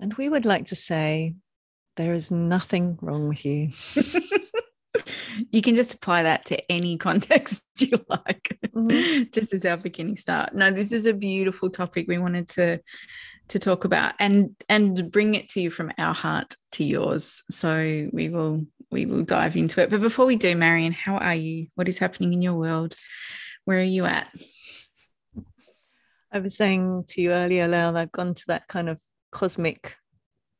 And we would like to say there is nothing wrong with you. you can just apply that to any context you like, mm-hmm. just as our beginning start. No, this is a beautiful topic we wanted to to talk about and and bring it to you from our heart to yours. So we will we will dive into it. But before we do, Marion, how are you? What is happening in your world? Where are you at? I was saying to you earlier, Lael, I've gone to that kind of cosmic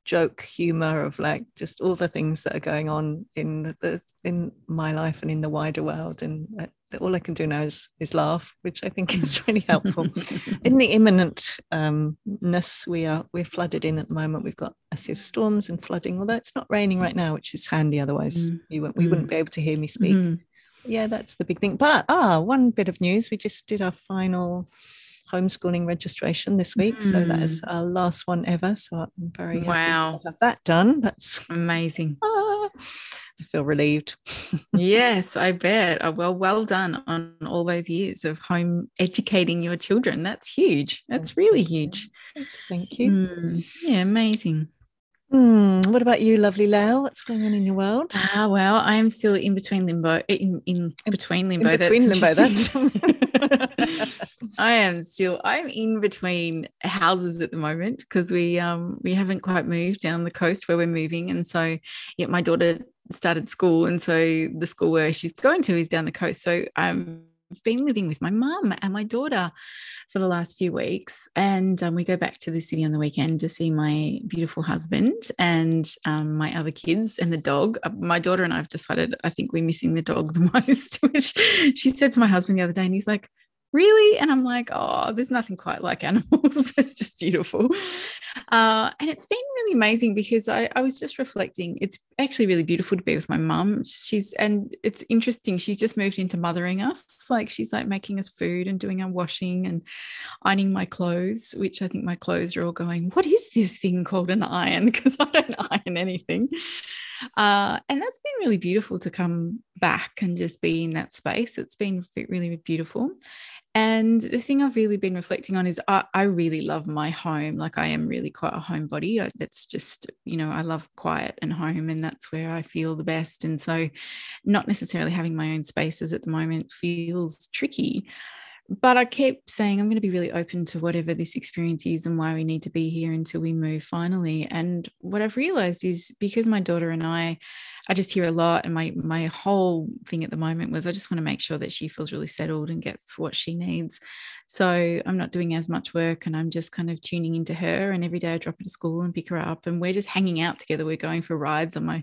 joke humor of like just all the things that are going on in the in my life and in the wider world. And uh, all I can do now is is laugh which I think is really helpful. In the imminentness um, we are we're flooded in at the moment. We've got massive storms and flooding although it's not raining right now which is handy otherwise. Mm. you won't, we mm. wouldn't be able to hear me speak. Mm. yeah that's the big thing. But ah one bit of news. We just did our final homeschooling registration this week. Mm. So that is hmm. our last one ever. So I'm very wow. have that done. That's amazing. Ah, I feel relieved. yes, I bet. Oh, well, well done on all those years of home educating your children. That's huge. That's really huge. Thank you. Mm. Yeah, amazing. Mm, what about you, lovely Lael? What's going on in your world? Ah, well, I am still in between limbo. In, in between limbo. In between limbo. That's. I am still. I'm in between houses at the moment because we um we haven't quite moved down the coast where we're moving, and so yet my daughter started school, and so the school where she's going to is down the coast. So I'm been living with my mum and my daughter for the last few weeks. And um, we go back to the city on the weekend to see my beautiful husband and um, my other kids and the dog. Uh, my daughter and I have decided I think we're missing the dog the most, which she said to my husband the other day. And he's like, really? And I'm like, oh, there's nothing quite like animals. it's just beautiful. Uh, and it's been really amazing because I, I was just reflecting. It's actually really beautiful to be with my mum. She's, and it's interesting. She's just moved into mothering us. Like she's like making us food and doing our washing and ironing my clothes, which I think my clothes are all going, what is this thing called an iron? Because I don't iron anything. Uh, and that's been really beautiful to come back and just be in that space. It's been really beautiful. And the thing I've really been reflecting on is I, I, really love my home. Like I am really quite a homebody. That's just, you know, I love quiet and home, and that's where I feel the best. And so, not necessarily having my own spaces at the moment feels tricky but I keep saying I'm going to be really open to whatever this experience is and why we need to be here until we move finally. And what I've realized is because my daughter and I, I just hear a lot, and my my whole thing at the moment was I just want to make sure that she feels really settled and gets what she needs. So I'm not doing as much work, and I'm just kind of tuning into her. And every day I drop her to school and pick her up, and we're just hanging out together. We're going for rides on my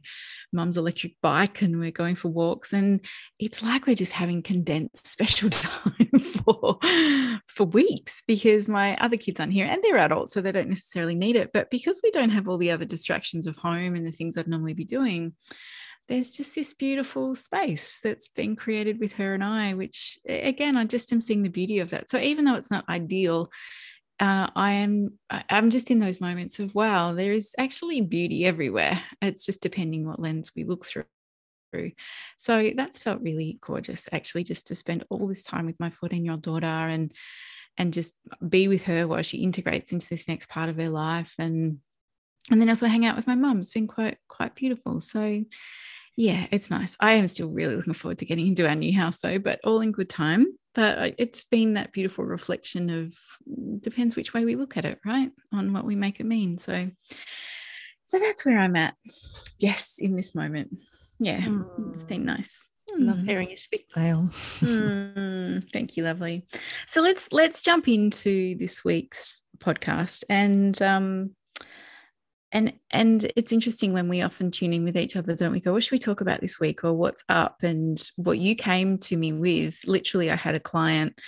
mum's electric bike, and we're going for walks, and it's like we're just having condensed special time for for weeks because my other kids aren't here and they're adults so they don't necessarily need it but because we don't have all the other distractions of home and the things I'd normally be doing there's just this beautiful space that's been created with her and I which again I just am seeing the beauty of that. So even though it's not ideal uh, I am I'm just in those moments of wow there is actually beauty everywhere. It's just depending what lens we look through. So that's felt really gorgeous, actually, just to spend all this time with my 14 year old daughter and and just be with her while she integrates into this next part of her life. And and then also hang out with my mum. It's been quite quite beautiful. So yeah, it's nice. I am still really looking forward to getting into our new house though, but all in good time. But it's been that beautiful reflection of depends which way we look at it, right? On what we make it mean. So so that's where I'm at. Yes, in this moment yeah, mm. it's been nice. Love mm. hearing you speak, Lael. mm, thank you, lovely. So let's let's jump into this week's podcast, and um, and and it's interesting when we often tune in with each other, don't we? Go, what should we talk about this week, or what's up? And what you came to me with, literally, I had a client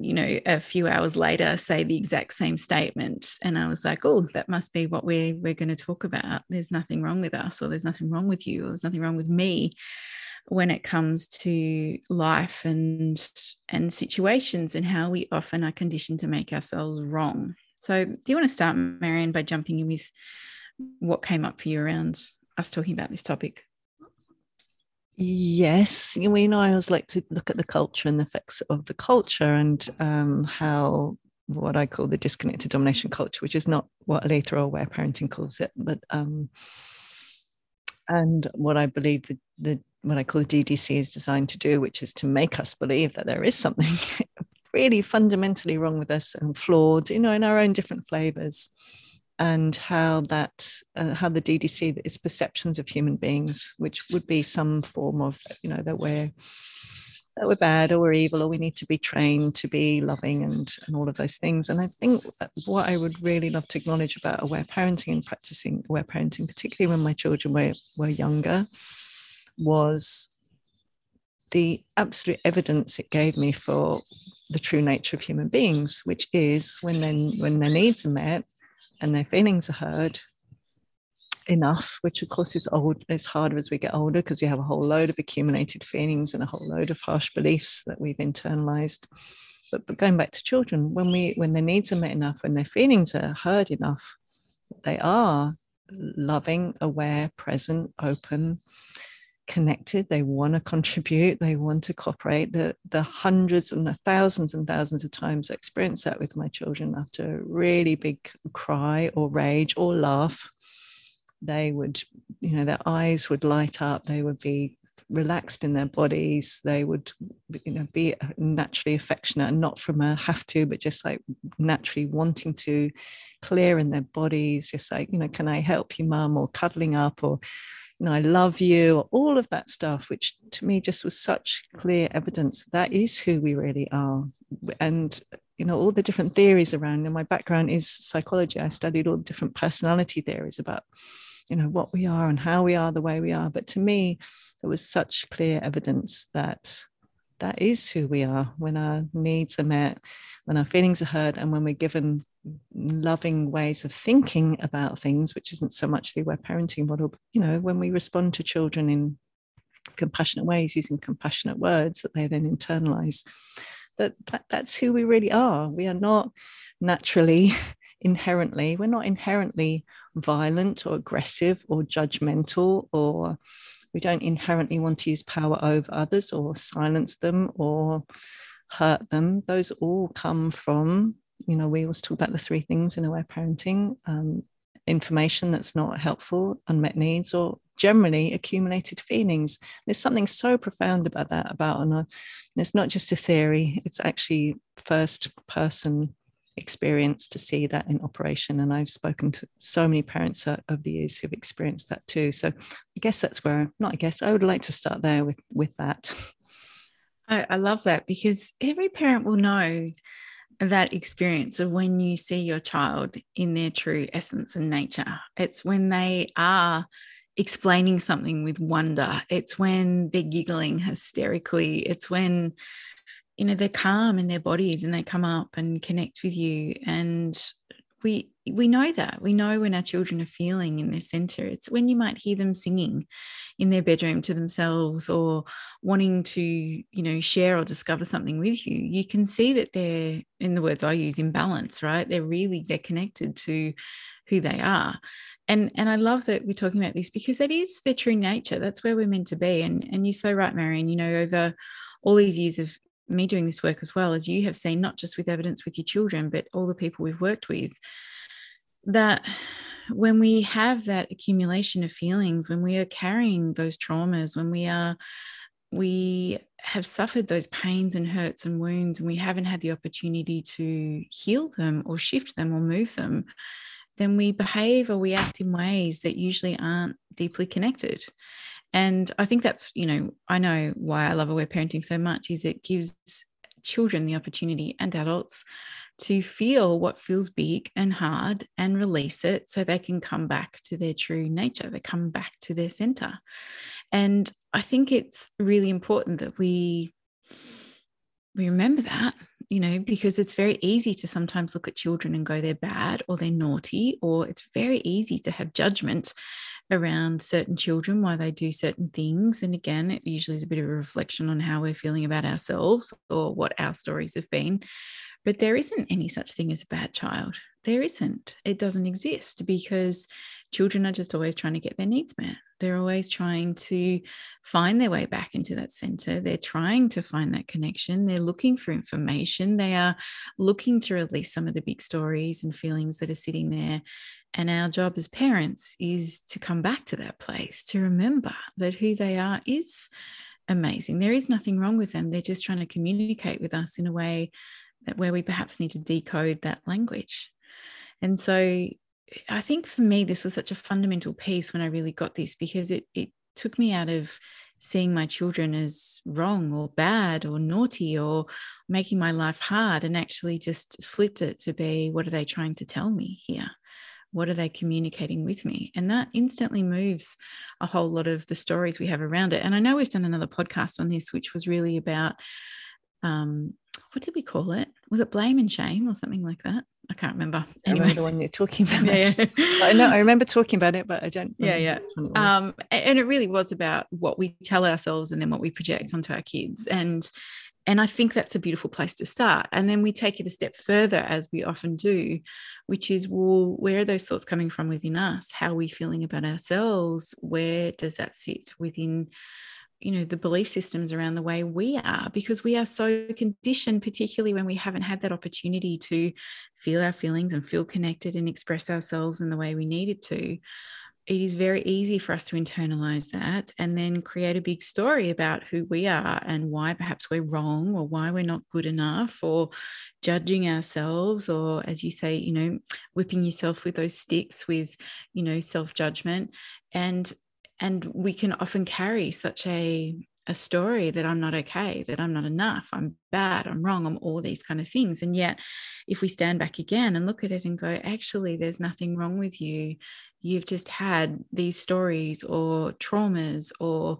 you know, a few hours later say the exact same statement. And I was like, oh, that must be what we're we're going to talk about. There's nothing wrong with us, or there's nothing wrong with you, or there's nothing wrong with me when it comes to life and and situations and how we often are conditioned to make ourselves wrong. So do you want to start, Marion, by jumping in with what came up for you around us talking about this topic? Yes, you know, I always like to look at the culture and the effects of the culture and um, how what I call the disconnected domination culture, which is not what later or aware parenting calls it, but um, and what I believe the, the what I call the DDC is designed to do, which is to make us believe that there is something really fundamentally wrong with us and flawed, you know, in our own different flavors and how that uh, how the DDC is perceptions of human beings, which would be some form of you know that we're that we're bad or we're evil or we need to be trained to be loving and and all of those things. And I think what I would really love to acknowledge about aware parenting and practicing aware parenting, particularly when my children were were younger, was the absolute evidence it gave me for the true nature of human beings, which is when then when their needs are met, and their feelings are heard enough, which of course is old, it's harder as we get older because we have a whole load of accumulated feelings and a whole load of harsh beliefs that we've internalized. But, but going back to children, when we when their needs are met enough, when their feelings are heard enough, they are loving, aware, present, open, connected they want to contribute they want to cooperate. The the hundreds and the thousands and thousands of times i experience that with my children after a really big cry or rage or laugh they would you know their eyes would light up they would be relaxed in their bodies they would you know be uh, naturally affectionate and not from a have to but just like naturally wanting to clear in their bodies just like you know can i help you mum? or cuddling up or know, I love you, all of that stuff, which to me just was such clear evidence that is who we really are. And, you know, all the different theories around, and my background is psychology. I studied all the different personality theories about, you know, what we are and how we are the way we are. But to me, there was such clear evidence that that is who we are when our needs are met, when our feelings are heard, and when we're given loving ways of thinking about things, which isn't so much the aware parenting model, but you know, when we respond to children in compassionate ways using compassionate words that they then internalize, that, that that's who we really are. We are not naturally, inherently, we're not inherently violent or aggressive or judgmental or we don't inherently want to use power over others or silence them or hurt them. Those all come from you know, we always talk about the three things in aware parenting um, information that's not helpful, unmet needs, or generally accumulated feelings. There's something so profound about that, about, and it's not just a theory, it's actually first person experience to see that in operation. And I've spoken to so many parents over the years who've experienced that too. So I guess that's where, not I guess, I would like to start there with, with that. I, I love that because every parent will know that experience of when you see your child in their true essence and nature. It's when they are explaining something with wonder. It's when they're giggling hysterically. It's when, you know, they're calm in their bodies and they come up and connect with you. And we we know that. We know when our children are feeling in their center. It's when you might hear them singing in their bedroom to themselves or wanting to you know share or discover something with you. You can see that they're in the words i use in balance right? They're really they're connected to who they are. And and i love that we're talking about this because that is their true nature. That's where we're meant to be. And and you're so right marion you know over all these years of me doing this work as well as you have seen, not just with evidence with your children, but all the people we've worked with, that when we have that accumulation of feelings, when we are carrying those traumas, when we are we have suffered those pains and hurts and wounds and we haven't had the opportunity to heal them or shift them or move them then we behave or we act in ways that usually aren't deeply connected and I think that's, you know, I know why I love aware parenting so much is it gives children the opportunity and adults to feel what feels big and hard and release it so they can come back to their true nature. They come back to their center. And I think it's really important that we we remember that you know, because it's very easy to sometimes look at children and go, they're bad or they're naughty, or it's very easy to have judgment around certain children why they do certain things. And again, it usually is a bit of a reflection on how we're feeling about ourselves or what our stories have been. But there isn't any such thing as a bad child. There isn't. It doesn't exist because children are just always trying to get their needs met. They're always trying to find their way back into that center. They're trying to find that connection. They're looking for information. They are looking to release some of the big stories and feelings that are sitting there. And our job as parents is to come back to that place, to remember that who they are is amazing. There is nothing wrong with them. They're just trying to communicate with us in a way that where we perhaps need to decode that language. And so I think for me, this was such a fundamental piece when I really got this because it, it took me out of seeing my children as wrong or bad or naughty or making my life hard and actually just flipped it to be what are they trying to tell me here? What are they communicating with me? And that instantly moves a whole lot of the stories we have around it. And I know we've done another podcast on this, which was really about um, what did we call it? Was it blame and shame or something like that? I can't remember. Anyway, I the one you're talking about. yeah, yeah. I know I remember talking about it, but I don't. Yeah, yeah. Um, and it really was about what we tell ourselves and then what we project onto our kids, and and I think that's a beautiful place to start. And then we take it a step further, as we often do, which is, well, where are those thoughts coming from within us? How are we feeling about ourselves? Where does that sit within? you know the belief systems around the way we are because we are so conditioned particularly when we haven't had that opportunity to feel our feelings and feel connected and express ourselves in the way we needed to it is very easy for us to internalize that and then create a big story about who we are and why perhaps we're wrong or why we're not good enough or judging ourselves or as you say you know whipping yourself with those sticks with you know self judgment and and we can often carry such a a story that I'm not okay, that I'm not enough, I'm bad, I'm wrong, I'm all these kind of things. And yet, if we stand back again and look at it and go, actually, there's nothing wrong with you. You've just had these stories or traumas or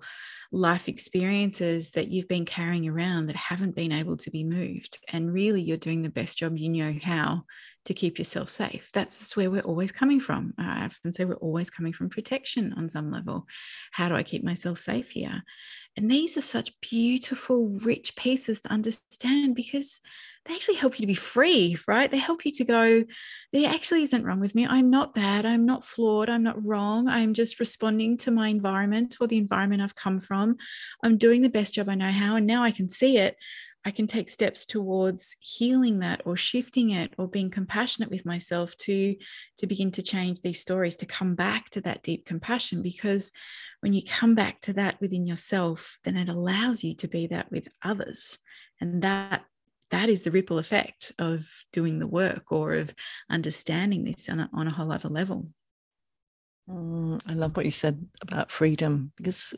life experiences that you've been carrying around that haven't been able to be moved. And really, you're doing the best job you know how to keep yourself safe. That's where we're always coming from. I often say we're always coming from protection on some level. How do I keep myself safe here? And these are such beautiful, rich pieces to understand because they actually help you to be free, right? They help you to go, there actually isn't wrong with me. I'm not bad. I'm not flawed. I'm not wrong. I'm just responding to my environment or the environment I've come from. I'm doing the best job I know how. And now I can see it. I can take steps towards healing that or shifting it or being compassionate with myself to to begin to change these stories to come back to that deep compassion. Because when you come back to that within yourself then it allows you to be that with others. And that that is the ripple effect of doing the work or of understanding this on a, on a whole other level. Mm, I love what you said about freedom because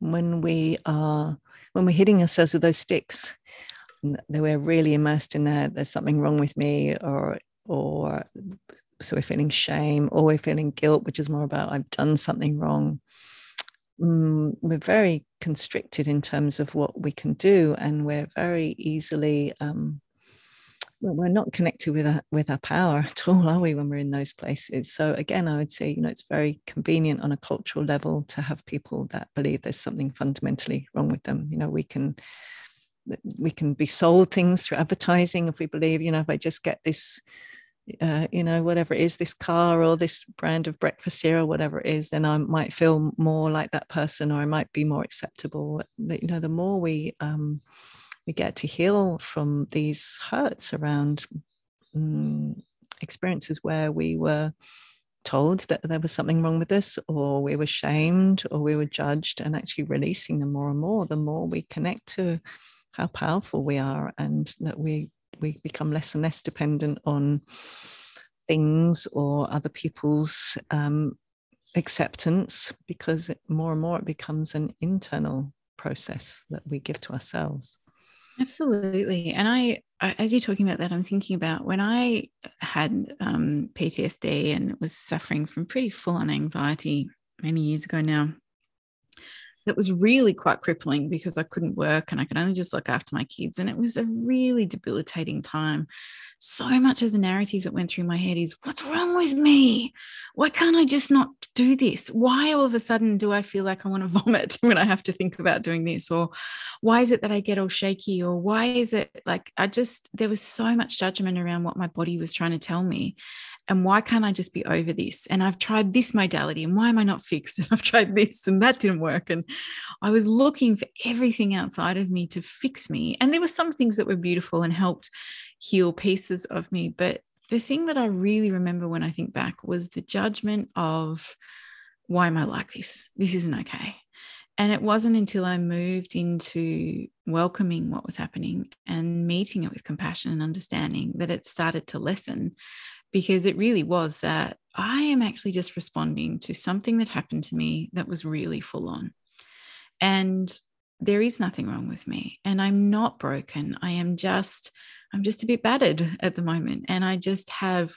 when we are when we're hitting ourselves with those sticks that we're really immersed in there there's something wrong with me or or so we're feeling shame or we're feeling guilt which is more about i've done something wrong. Mm, we're very constricted in terms of what we can do and we're very easily um, we're not connected with our, with our power at all, are we, when we're in those places? So again, I would say, you know, it's very convenient on a cultural level to have people that believe there's something fundamentally wrong with them. You know, we can we can be sold things through advertising if we believe, you know, if I just get this, uh, you know, whatever it is, this car or this brand of breakfast here or whatever it is, then I might feel more like that person or I might be more acceptable. But, you know, the more we um, we get to heal from these hurts around um, experiences where we were told that there was something wrong with us or we were shamed or we were judged and actually releasing them more and more the more we connect to how powerful we are and that we we become less and less dependent on things or other people's um, acceptance because more and more it becomes an internal process that we give to ourselves Absolutely. And I, as you're talking about that, I'm thinking about when I had um, PTSD and was suffering from pretty full on anxiety many years ago now. That was really quite crippling because I couldn't work and I could only just look after my kids. And it was a really debilitating time. So much of the narrative that went through my head is what's wrong with me? Why can't I just not do this? Why all of a sudden do I feel like I want to vomit when I have to think about doing this? Or why is it that I get all shaky? Or why is it like I just, there was so much judgment around what my body was trying to tell me. And why can't I just be over this? And I've tried this modality and why am I not fixed? And I've tried this and that didn't work. And I was looking for everything outside of me to fix me. And there were some things that were beautiful and helped heal pieces of me. But the thing that I really remember when I think back was the judgment of why am I like this? This isn't okay. And it wasn't until I moved into welcoming what was happening and meeting it with compassion and understanding that it started to lessen because it really was that I am actually just responding to something that happened to me that was really full on. And there is nothing wrong with me. And I'm not broken. I am just, I'm just a bit battered at the moment. And I just have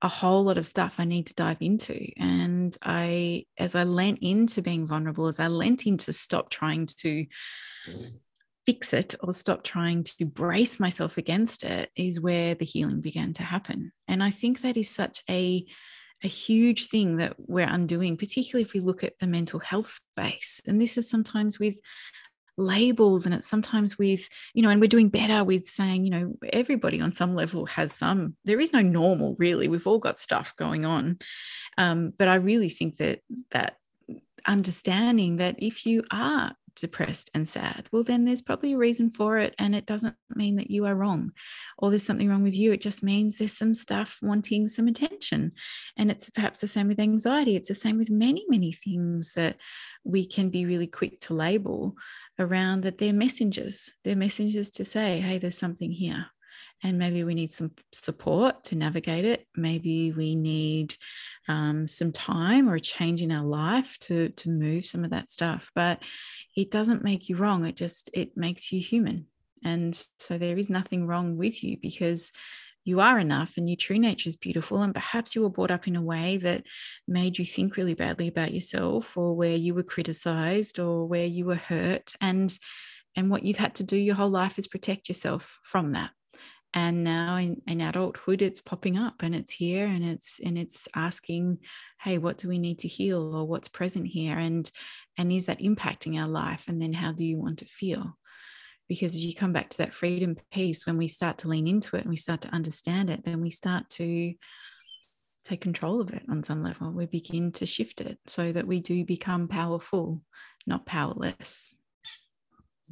a whole lot of stuff I need to dive into. And I, as I lent into being vulnerable, as I lent into stop trying to fix it or stop trying to brace myself against it, is where the healing began to happen. And I think that is such a a huge thing that we're undoing, particularly if we look at the mental health space. And this is sometimes with labels and it's sometimes with you know and we're doing better with saying you know everybody on some level has some there is no normal really we've all got stuff going on um, but i really think that that understanding that if you are depressed and sad, well, then there's probably a reason for it. And it doesn't mean that you are wrong or there's something wrong with you. It just means there's some stuff wanting some attention. And it's perhaps the same with anxiety. It's the same with many, many things that we can be really quick to label around that they're messengers. They're messengers to say, hey, there's something here and maybe we need some support to navigate it. Maybe we need um, some time or a change in our life to to move some of that stuff. But it doesn't make you wrong. It just it makes you human. And so there is nothing wrong with you because you are enough and your true nature is beautiful. And perhaps you were brought up in a way that made you think really badly about yourself, or where you were criticized, or where you were hurt. And and what you've had to do your whole life is protect yourself from that and now in, in adulthood it's popping up and it's here and it's and it's asking hey what do we need to heal or what's present here? And and is that impacting our life? And then how do you want to feel? Because as you come back to that freedom piece when we start to lean into it and we start to understand it then we start to take control of it on some level. We begin to shift it so that we do become powerful not powerless.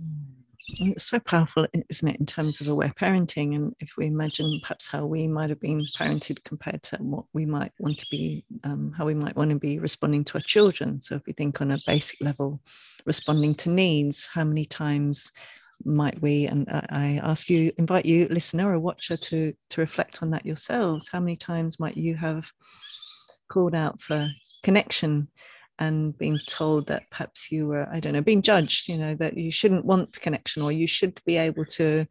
Mm. It's so powerful, isn't it, in terms of aware parenting? And if we imagine perhaps how we might have been parented compared to what we might want to be, um, how we might want to be responding to our children. So if we think on a basic level, responding to needs, how many times might we and i ask you invite you listener or watcher to to reflect on that yourselves how many times might you have called out for connection and being told that perhaps you were i don't know being judged you know that you shouldn't want connection or you should be able to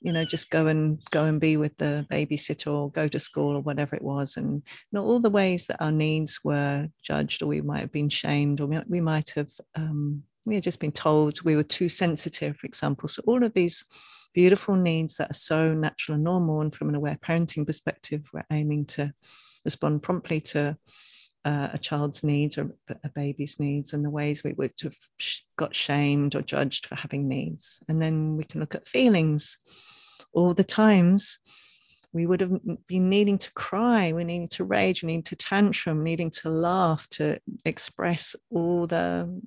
you know just go and go and be with the babysitter or go to school or whatever it was. And not all the ways that our needs were judged or we might have been shamed or we, might have um, just been told we were too sensitive for example. So all of these beautiful needs that are so natural and normal and from an aware parenting perspective we're aiming to respond promptly to uh, a child's needs or a baby's needs and the ways we would have got shamed or judged for having needs. And then we can look at feelings. All the times we would have been needing to cry, we needing to rage, we needing to tantrum, needing to laugh, to express all the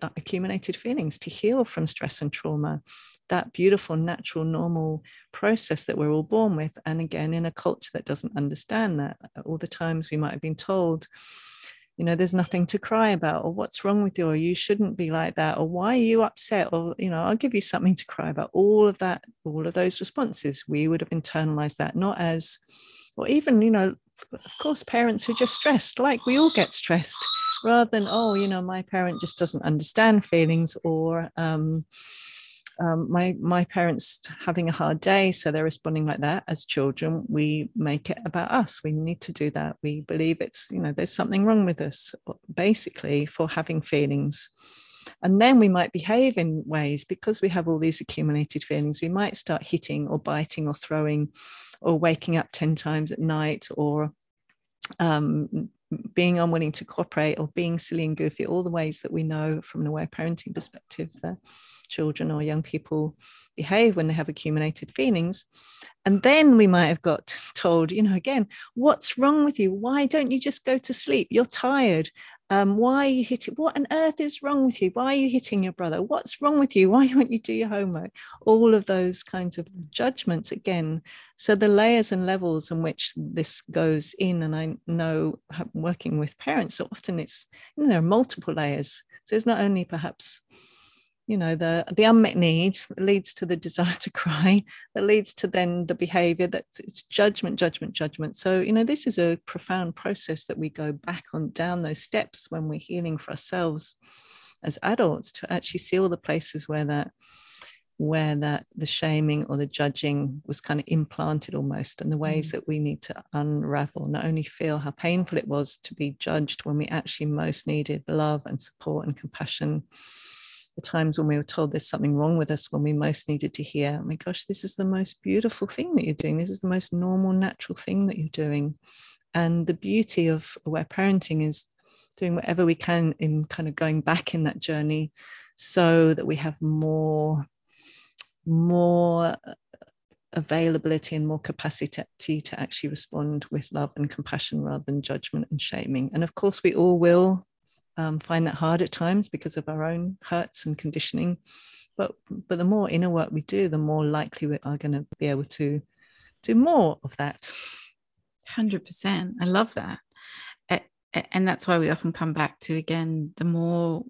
uh, accumulated feelings, to heal from stress and trauma that beautiful, natural, normal process that we're all born with. And again, in a culture that doesn't understand that, all the times we might have been told, you know, there's nothing to cry about, or what's wrong with you, or you shouldn't be like that, or why are you upset, or, you know, I'll give you something to cry about. All of that, all of those responses, we would have internalized that, not as, or even, you know, of course, parents who just stressed, like we all get stressed, rather than, oh, you know, my parent just doesn't understand feelings, or, um, um, my my parents having a hard day so they're responding like that as children. We make it about us. We need to do that. We believe it's you know there's something wrong with us basically for having feelings. And then we might behave in ways because we have all these accumulated feelings. We might start hitting or biting or throwing or waking up 10 times at night or um, being unwilling to cooperate or being silly and goofy, all the ways that we know from an aware parenting perspective that children or young people behave when they have accumulated feelings. And then we might have got told, you know, again, what's wrong with you? Why don't you just go to sleep? You're tired. Um, why are you hitting? What on earth is wrong with you? Why are you hitting your brother? What's wrong with you? Why won't you do your homework? All of those kinds of judgments again. So the layers and levels in which this goes in, and I know working with parents, so often it's you know, there are multiple layers. So it's not only perhaps you know the the unmet needs leads to the desire to cry that leads to then the behavior that it's judgment judgment judgment so you know this is a profound process that we go back on down those steps when we're healing for ourselves as adults to actually see all the places where that where that the shaming or the judging was kind of implanted almost and the ways mm. that we need to unravel not only feel how painful it was to be judged when we actually most needed love and support and compassion the times when we were told there's something wrong with us when we most needed to hear, oh my gosh, this is the most beautiful thing that you're doing. This is the most normal, natural thing that you're doing. And the beauty of aware parenting is doing whatever we can in kind of going back in that journey so that we have more, more uh, availability and more capacity to actually respond with love and compassion rather than judgment and shaming. And of course, we all will um, find that hard at times because of our own hurts and conditioning. But but the more inner work we do, the more likely we are going to be able to do more of that. Hundred percent. I love that, and that's why we often come back to again the more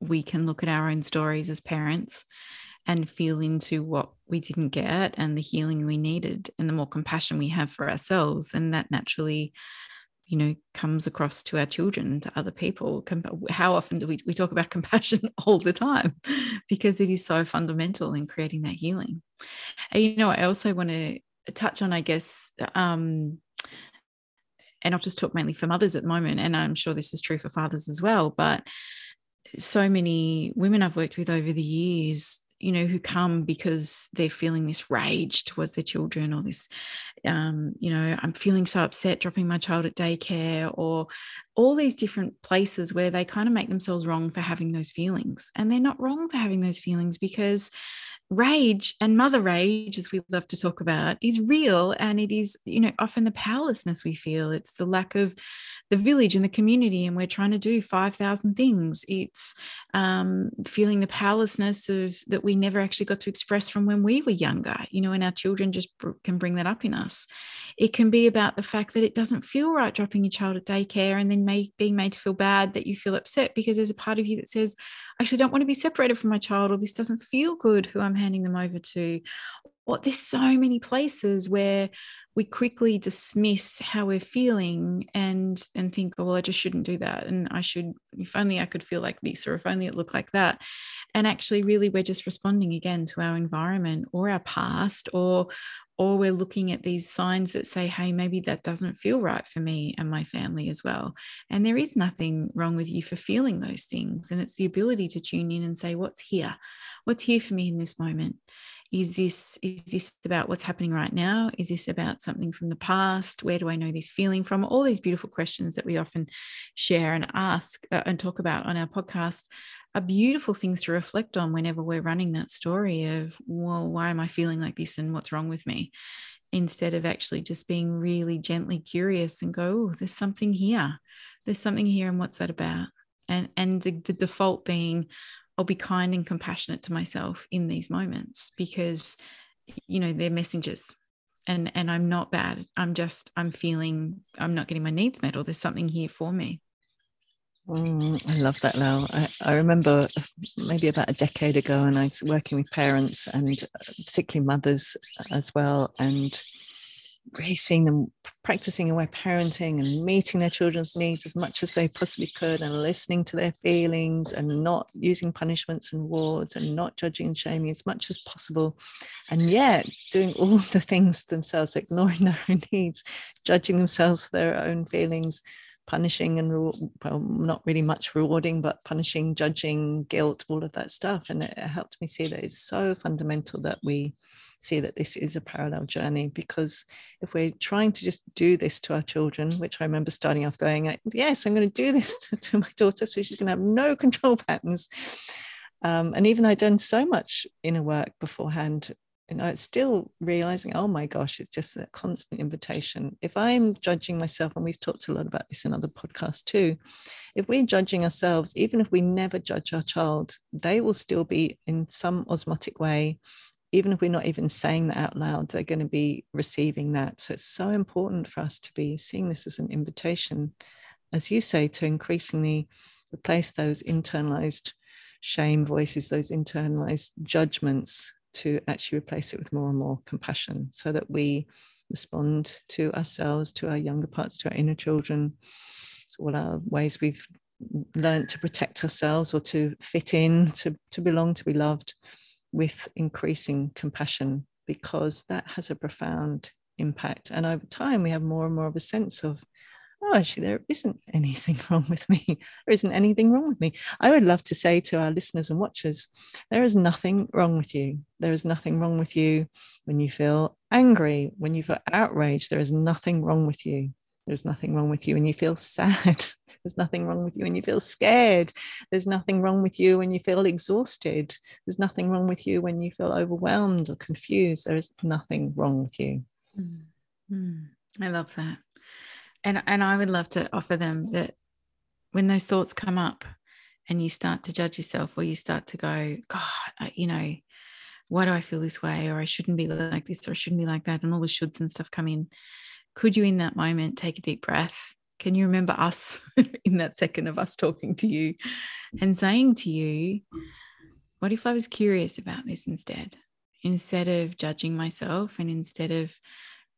we can look at our own stories as parents and feel into what we didn't get and the healing we needed and the more compassion we have for ourselves and that naturally you know comes across to our children to other people how often do we, we talk about compassion all the time? Because it is so fundamental in creating that healing. And you know i also want to touch on i guess um and i'll just talk mainly for mothers at the moment and i'm sure this is true for fathers as well but so many women i've worked with over the years you know, who come because they're feeling this rage towards their children or this, um, you know, I'm feeling so upset dropping my child at daycare or all these different places where they kind of make themselves wrong for having those feelings. And they're not wrong for having those feelings because rage and mother rage as we love to talk about is real and it is you know often the powerlessness we feel. It's the lack of the village and the community and we're trying to do 5000 things. It's um, feeling the powerlessness of that we never actually got to express from when we were younger you know and our children just can bring that up in us. It can be about the fact that it doesn't feel right dropping your child at daycare and then being made to feel bad that you feel upset because there's a part of you that says actually don't want to be separated from my child or this doesn't feel good who I'm handing them over to. Or there's so many places where we quickly dismiss how we're feeling and and think oh well i just shouldn't do that and i should if only i could feel like this or if only it looked like that. And actually really we're just responding again to our environment or our past or or we're looking at these signs that say hey maybe that doesn't feel right for me and my family as well. And there is nothing wrong with you for feeling those things and it's the ability to tune in and say what's here? What's here for me in this moment is this is this about what's happening right now? Is this about something from the past? Where do i know this feeling from? All these beautiful questions that we often share and ask uh, and talk about on our podcast are beautiful things to reflect on whenever we're running that story of well why am i feeling like this and what's wrong with me? Instead of actually just being really gently curious and go oh there's something here. There's something here and what's that about? And and the, the default being I'll be kind and compassionate to myself in these moments because you know they're messengers and and I'm not bad. I'm just I'm feeling I'm not getting my needs met or there's something here for me. Mm, I love that now I, I remember maybe about a decade ago and I was working with parents and particularly mothers as well and seeing them practicing aware parenting and meeting their children's needs as much as they possibly could and listening to their feelings and not using punishments and rewards and not judging and shaming as much as possible and yet doing all the things themselves ignoring their own needs judging themselves for their own feelings punishing and well, not really much rewarding, but punishing, judging, guilt, all of that stuff. And it helped me see that it's so fundamental that we see that this is a parallel journey because if we're trying to just do this to our children, which I remember starting off going, yes, I'm going to do this to, to my daughter, so she's going to have no control patterns. Um, and even though I'd done so much inner work beforehand, you know, it's still realizing, oh my gosh, it's just that constant invitation. If I'm judging myself, and we've talked a lot about this in other podcasts too, if we're judging ourselves, even if we never judge our child, they will still be in some osmotic way, even if we're not even saying that out loud, they're going to be receiving that. So it's so important for us to be seeing this as an invitation, as you say, to increasingly replace those internalized shame voices, those internalized judgments to actually replace it with more and more compassion so that we respond to ourselves, to our younger parts, to our inner children, to all our ways we've learned to protect ourselves or to fit in, to, to belong, to be loved with increasing compassion because that has a profound impact. And over time, we have more and more of a sense of oh, actually, there isn't anything wrong with me. There isn't anything wrong with me. I would love to say to our listeners and watchers, there is nothing wrong with you. There is nothing wrong with you when you feel angry, when you feel outraged. There is nothing wrong with you. There's nothing wrong with you when you feel sad. There's nothing wrong with you when you feel scared. There's nothing wrong with you when you feel exhausted. There's nothing wrong with you when you feel overwhelmed or confused. There is nothing wrong with you. Mm-hmm. I love that and and I would love to offer them that when those thoughts come up and you start to judge yourself or you start to go god you know why do I feel this way or I shouldn't be like this or I shouldn't be like that and all the shoulds and stuff come in could you in that moment take a deep breath can you remember us in that second of us talking to you and saying to you what if I was curious about this instead instead of judging myself and instead of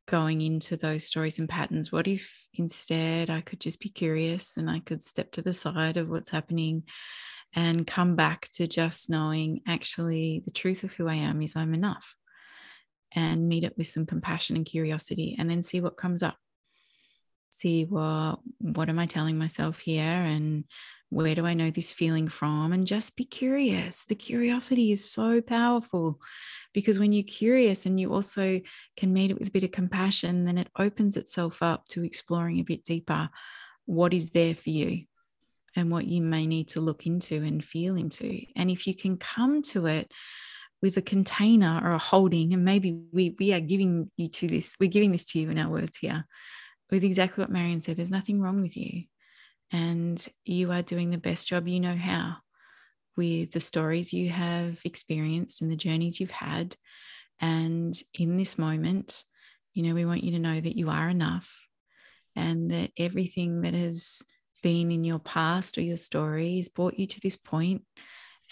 going into those stories and patterns? What if instead I could just be curious and I could step to the side of what's happening and come back to just knowing actually the truth of who I am is I'm enough and meet it with some compassion and curiosity and then see what comes up. See what what am I telling myself here and where do I know this feeling from? And just be curious. The curiosity is so powerful because when you're curious and you also can meet it with a bit of compassion, then it opens itself up to exploring a bit deeper what is there for you and what you may need to look into and feel into. And if you can come to it with a container or a holding, and maybe we, we are giving you to this, we're giving this to you in our words here, with exactly what Marion said, there's nothing wrong with you and you are doing the best job you know how with the stories you have experienced and the journeys you've had. And in this moment, you know, we want you to know that you are enough and that everything that has been in your past or your story has brought you to this point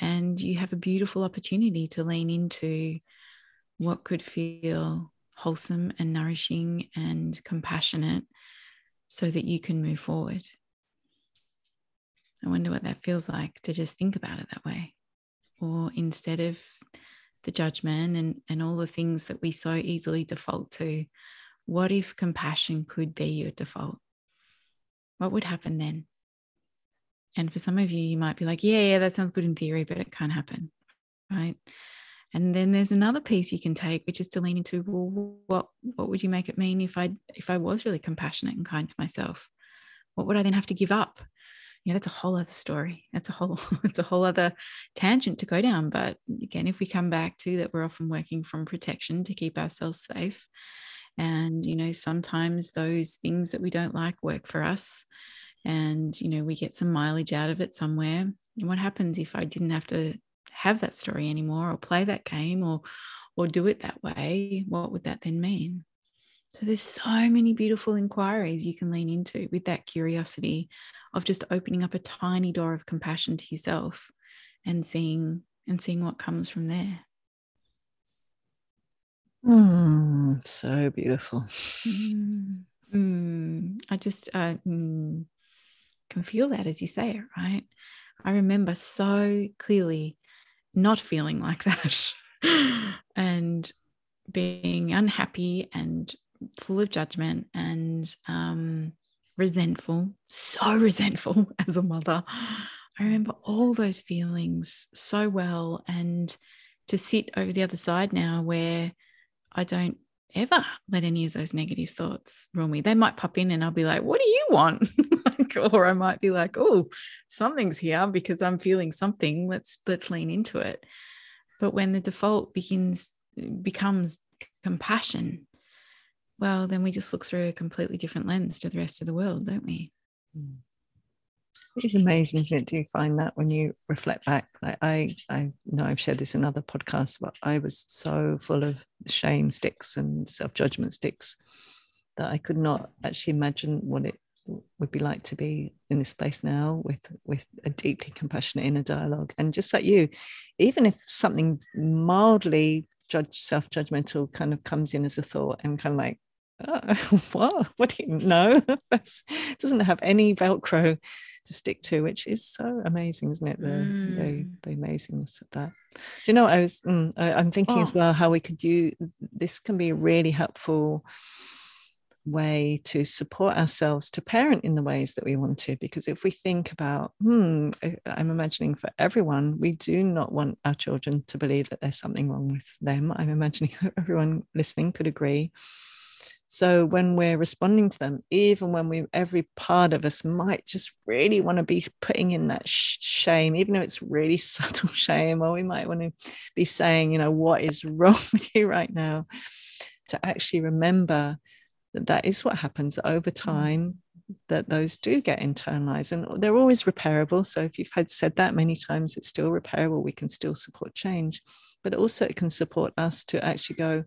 and you have a beautiful opportunity to lean into what could feel wholesome and nourishing and compassionate so that you can move forward. I wonder what that feels like to just think about it that way. Or instead of the judgment and, and all the things that we so easily default to, what if compassion could be your default? What would happen then? And for some of you, you might be like, yeah, yeah, that sounds good in theory, but it can't happen. Right. And then there's another piece you can take, which is to lean into, well, what what would you make it mean if I if I was really compassionate and kind to myself? What would I then have to give up? you know that's a whole other story that's a whole it's a whole other tangent to go down but again if we come back to that we're often working from protection to keep ourselves safe and you know sometimes those things that we don't like work for us and you know we get some mileage out of it somewhere and what happens if i didn't have to have that story anymore or play that game or or do it that way what would that then mean so there's so many beautiful inquiries you can lean into with that curiosity of just opening up a tiny door of compassion to yourself and seeing and seeing what comes from there. Mm, so beautiful. Mm, mm, I just uh, mm, can feel that as you say it, right? I remember so clearly not feeling like that and being unhappy and full of judgment and um, resentful, so resentful as a mother. I remember all those feelings so well. And to sit over the other side now where I don't ever let any of those negative thoughts rule me. They might pop in and I'll be like, what do you want? like, or I might be like, oh, something's here because I'm feeling something. Let's let's lean into it. But when the default begins becomes compassion, well, then we just look through a completely different lens to the rest of the world, don't we? Mm. It's amazing, isn't it? Do you find that when you reflect back? Like I, I know I've shared this in other podcasts, but I was so full of shame sticks and self-judgment sticks that I could not actually imagine what it would be like to be in this place now with with a deeply compassionate inner dialogue. And just like you, even if something mildly judge self-judgmental kind of comes in as a thought and kind of like oh, what what do you know that doesn't have any velcro to stick to, which is so amazing, isn't it? The mm. the, the, amazingness of that. Do you know? I was mm, I, am thinking oh. as well how we could use this can be really helpful way to support ourselves to parent in the ways that we want to because if we think about hmm i'm imagining for everyone we do not want our children to believe that there's something wrong with them i'm imagining everyone listening could agree so when we're responding to them, even when we, every part of us might just really want to be putting in that sh- shame, even if it's really subtle shame, or we might want to be saying, you know, what is wrong with you right now? To actually remember that that is what happens over mm. time that those do get internalized and they're always repairable so if you've had said that many times it's still repairable we can still support change but also it can support us to actually go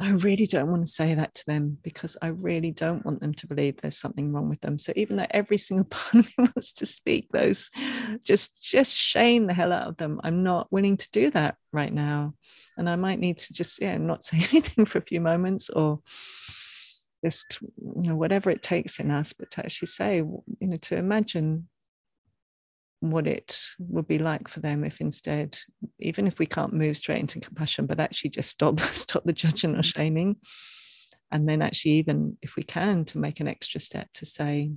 I really don't want to say that to them because I really don't want them to believe there's something wrong with them. So even though every single part of me wants to speak those, just just shame the hell out of them, I'm not willing to do that right now. And I might need to just yeah not say anything for a few moments or just you know whatever it takes in us, but to actually say you know to imagine what it would be like for them if instead even if we can't move straight into compassion but actually just stop stop the judging or mm. shaming and then actually even if we can to make an extra step to say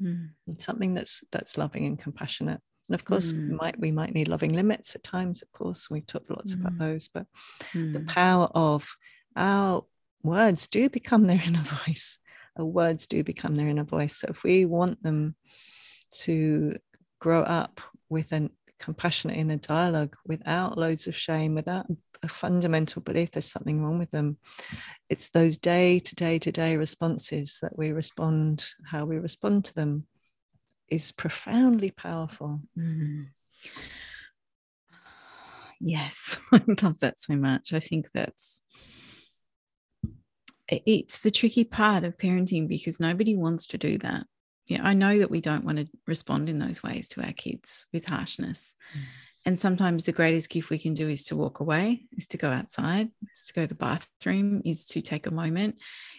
mm. something that's that's loving and compassionate and of course mm. we might we might need loving limits at times of course we've talked lots mm. about those but the mm. power of our words do become their inner voice our words do become their inner voice so if we want them to grow up with a compassionate inner dialogue without loads of shame, without a fundamental belief there's something wrong with them. It's those day to day to day responses that we respond, how we respond to them is profoundly powerful. Mm. Yes, I love that so much. I think that's it's the tricky part of parenting because nobody wants to do that yeah, I know that we don't want to respond in those ways to our kids with harshness. Mm. And sometimes the greatest gift we can do is to walk away, is to go outside, is to go to the bathroom, is to take a moment,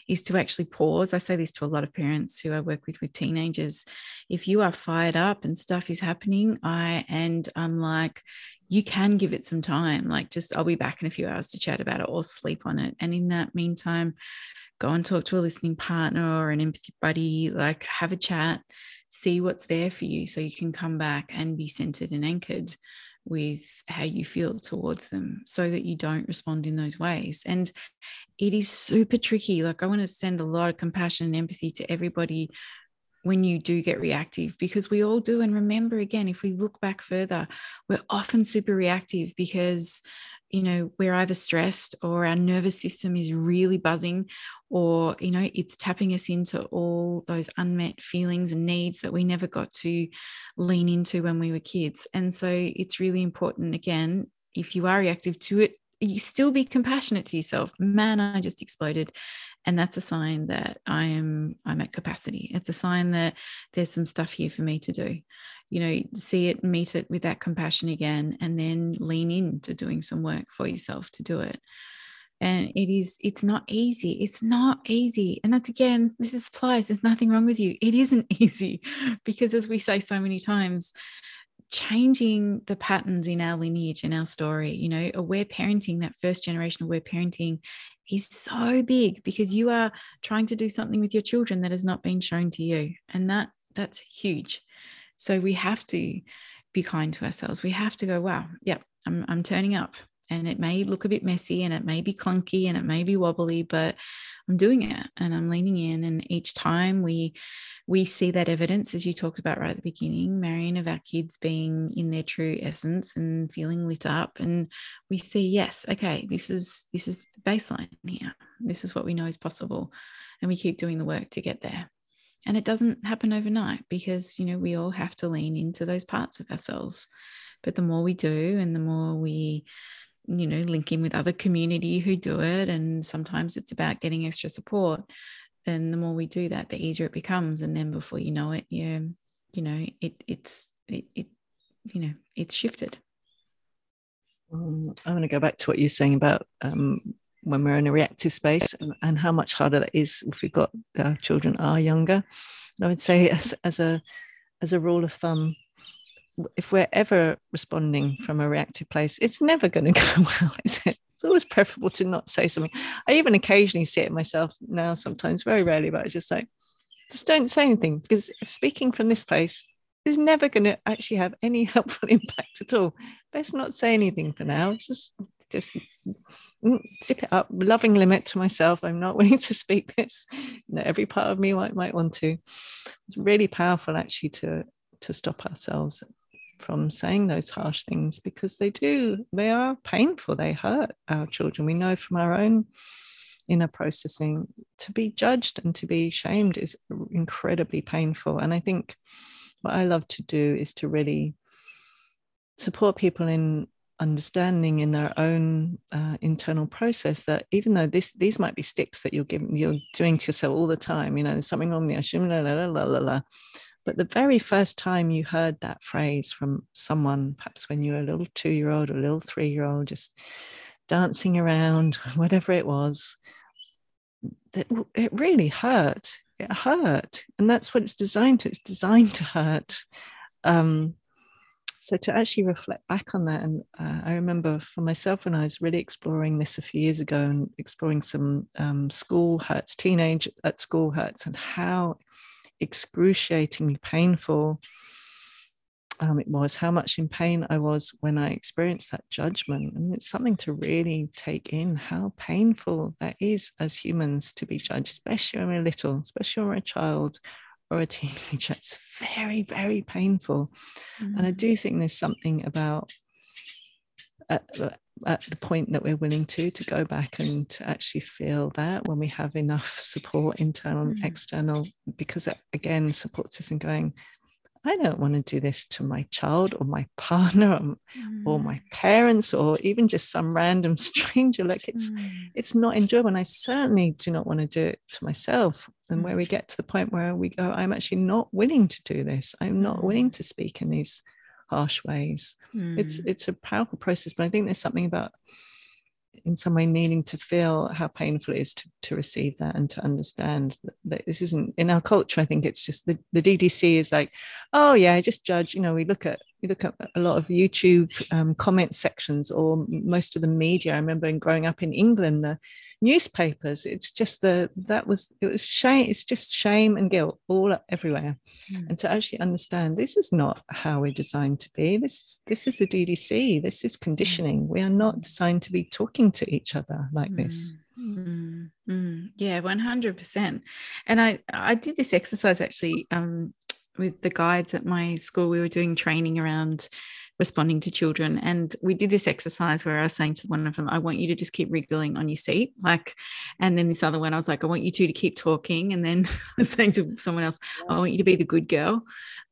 is to actually pause. I say this to a lot of parents who I work with with teenagers. If you are fired up and stuff is happening, I and I'm like, you can give it some time. Like just I'll be back in a few hours to chat about it or sleep on it. And in that meantime, go and talk to a listening partner or an empathy buddy, like have a chat, see what's there for you so you can come back and be centered and anchored with how you feel towards them so that you don't respond in those ways. And it is super tricky. Like, I want to send a lot of compassion and empathy to everybody when you do get reactive because we all do. And remember, again, if we look back further, we're often super reactive because you know we're either stressed or our nervous system is really buzzing or you know it's tapping us into all those unmet feelings and needs that we never got to lean into when we were kids. And so it's really important again if you are reactive to it you still be compassionate to yourself. Man i just exploded and that's a sign that i am i'm at capacity. It's a sign that there's some stuff here for me to do. You know see it meet it with that compassion again and then lean into doing some work for yourself to do it. And it is it's not easy. It's not easy. And that's again this is applies there's nothing wrong with you. It isn't easy because as we say so many times changing the patterns in our lineage and our story. You know, aware parenting, that first generation aware parenting is so big because you are trying to do something with your children that has not been shown to you. And that that's huge. So we have to be kind to ourselves. We have to go, wow, yep, I'm, I'm turning up. And it may look a bit messy and it may be clunky and it may be wobbly, but I'm doing it and I'm leaning in. And each time we we see that evidence, as you talked about right at the beginning, Marion, of our kids being in their true essence and feeling lit up. And we see, yes, okay, this is this is the baseline here. This is what we know is possible. And we keep doing the work to get there and it doesn't happen overnight because you know we all have to lean into those parts of ourselves but the more we do and the more we you know link in with other community who do it and sometimes it's about getting extra support then the more we do that the easier it becomes and then before you know it you you know it it's it, it you know it's shifted um, i want to go back to what you're saying about um, when we're in a reactive space and, and, how much harder that is if we've got our children are younger. And I would say as, as a as a rule of thumb, if we're ever responding from a reactive place, it's never going to go well, is it? It's always preferable to not say something. I even occasionally see it myself now, sometimes, very rarely, but I just say, just don't say anything because speaking from this place is never going to actually have any helpful impact at all. Best not say anything for now. Just, just zip it up, loving limit to myself. I'm not willing to speak this. every part of me might, might want to. It's really powerful actually to to stop ourselves from saying those harsh things because they do, they are painful. They hurt our children. We know from our own inner processing to be judged and to be shamed is incredibly painful. And I think what I love to do is to really support people in understanding in their own uh, internal process that even though this these might be sticks that you're giving you're doing to yourself all the time you know there's something wrong with you la, la, la, la, la. But the very first time you heard that phrase from someone perhaps when you were a little two-year-old or a little three-year-old just dancing around whatever it was that it really hurt. It hurt. And that's what it's designed to it's designed to hurt. Um, so to actually reflect back on that and uh, i remember for myself when i was really exploring this a few years ago and exploring some um, school hurts teenage at school hurts and how excruciatingly painful um, it was how much in pain I was when I experienced that judgment. And it's something to really take in how painful that is as humans to be judged, especially when we're little, especially when we're a child or a teenager. It's very, very painful. Mm-hmm. And I mm. do think there's something about at, at, the point that we're willing to to go back and to actually feel that when we have enough support, internal and external, because that again supports us in going, I don't want to do this to my child or my partner or, mm. or, my parents or even just some random stranger. Like it's mm. it's not enjoyable. And I certainly do not want to do it to myself. And where we get to the point where we go, I'm actually not willing to do this. I'm not willing to speak in these harsh ways. It's mm. it's a powerful process, but I think there's something about in some way needing to feel how painful it is to, to receive that and to understand that, that, this isn't in our culture i think it's just the, the ddc is like oh yeah just judge you know we look at we look at a lot of youtube um, comment sections or most of the media i remember in growing up in england the newspapers it's just the that was it was shame it's just shame and guilt all everywhere mm. and to actually understand this is not how we're designed to be this is this is the ddc this is conditioning we are not designed to be talking to each other like mm. this mm. yeah 100% and i i did this exercise actually um with the guides at my school we were doing training around responding to children. And we did this exercise where I was saying to one of them, I want you to just keep wriggling on your seat. Like, and then this other one, I was like, I want you two to keep talking. And then I was saying to someone else, oh, I want you to be the good girl.